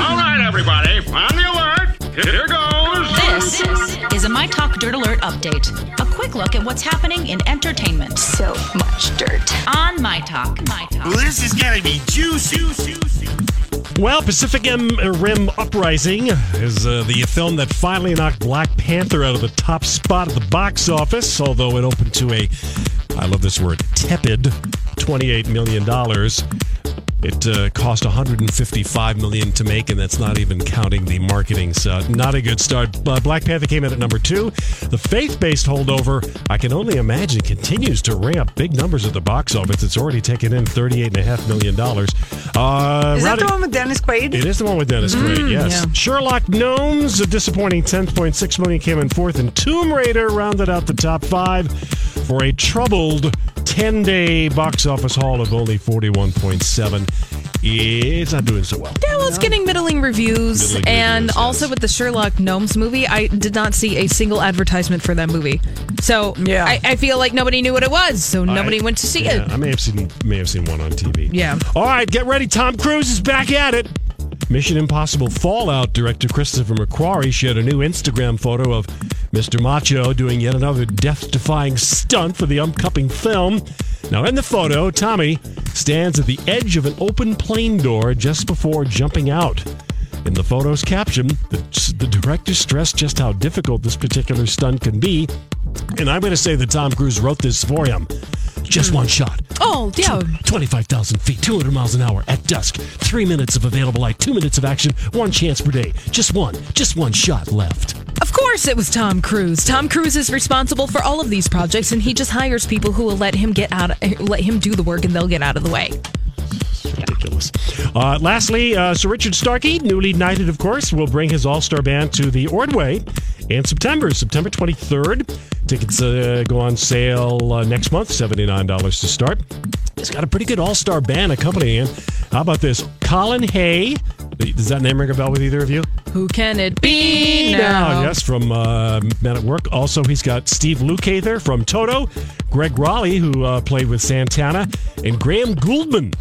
All right, everybody, on the alert. Here goes. This is a My Talk Dirt Alert update. A quick look at what's happening in entertainment. So much dirt. On My Talk. My Talk. Well, this is gonna be juicy. juicy. Well, Pacific Rim Uprising is uh, the film that finally knocked Black Panther out of the top spot at the box office, although it opened to a, I love this word, tepid $28 million. It uh, cost 155 million to make, and that's not even counting the marketing. So, not a good start. Uh, Black Panther came in at number two. The faith-based holdover, I can only imagine, continues to ramp big numbers at the box office. It's already taken in 38 and a half million dollars. Uh, Is that Rowdy- the one with Dennis Quaid? it is the one with Dennis Quaid, yes. yeah. Sherlock Gnomes, a disappointing 10.6 million, came in fourth, and Tomb Raider rounded out the top five for a troubled 10 day box office haul of only 41.7. It's not doing so well. Yeah, well, it's getting middling reviews. Middling and reviews, also yes. with the Sherlock Gnomes movie, I did not see a single advertisement for that movie. So Yeah. I, I feel like nobody knew what it was, so nobody I- went to see yeah, it. I may have seen may have seen one on TV. Yeah. All right, get ready. Tom Cruise is back at it. Mission Impossible Fallout director Christopher McQuarrie shared a new Instagram photo of Mr. Macho doing yet another death-defying stunt for the upcoming film. Now, in the photo, Tommy stands at the edge of an open plane door just before jumping out. In the photo's caption, the, the director stressed just how difficult this particular stunt can be. And I'm going to say that Tom Cruise wrote this for him. Just one shot. Oh, yeah. 25,000 feet, 200 miles an hour at dusk. Three minutes of available light, two minutes of action, one chance per day. Just one, just one shot left. Of course it was Tom Cruise. Tom Cruise is responsible for all of these projects, and he just hires people who will let him get out, let him do the work, and they'll get out of the way. Ridiculous. Uh, lastly, uh, Sir Richard Starkey, newly knighted, of course, will bring his all star band to the Ordway in September, September 23rd. Tickets uh, go on sale uh, next month, $79 to start. He's got a pretty good all star band accompanying. How about this? Colin Hay. Does that name ring a bell with either of you? Who can it be now? Yes, from uh, Men at Work. Also, he's got Steve Lukather from Toto, Gregg Rolie, who uh, played with Santana, and Graham Gouldman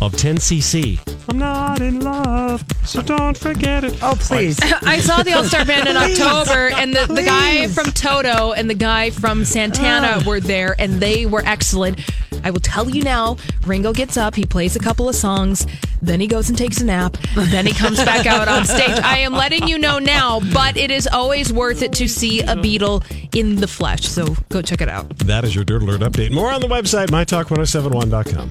of 10cc. I'm not in love, so don't forget it. Oh, please. I saw the All Star Band in October, and the, the guy from Toto and the guy from Santana were there, and they were excellent. I will tell you now, Ringo gets up, he plays a couple of songs, then he goes and takes a nap, then he comes back out on stage. I am letting you know now, but it is always worth it to see a Beatle in the flesh. So go check it out. That is your Dirt Alert update. More on the website, mytalk1071.com.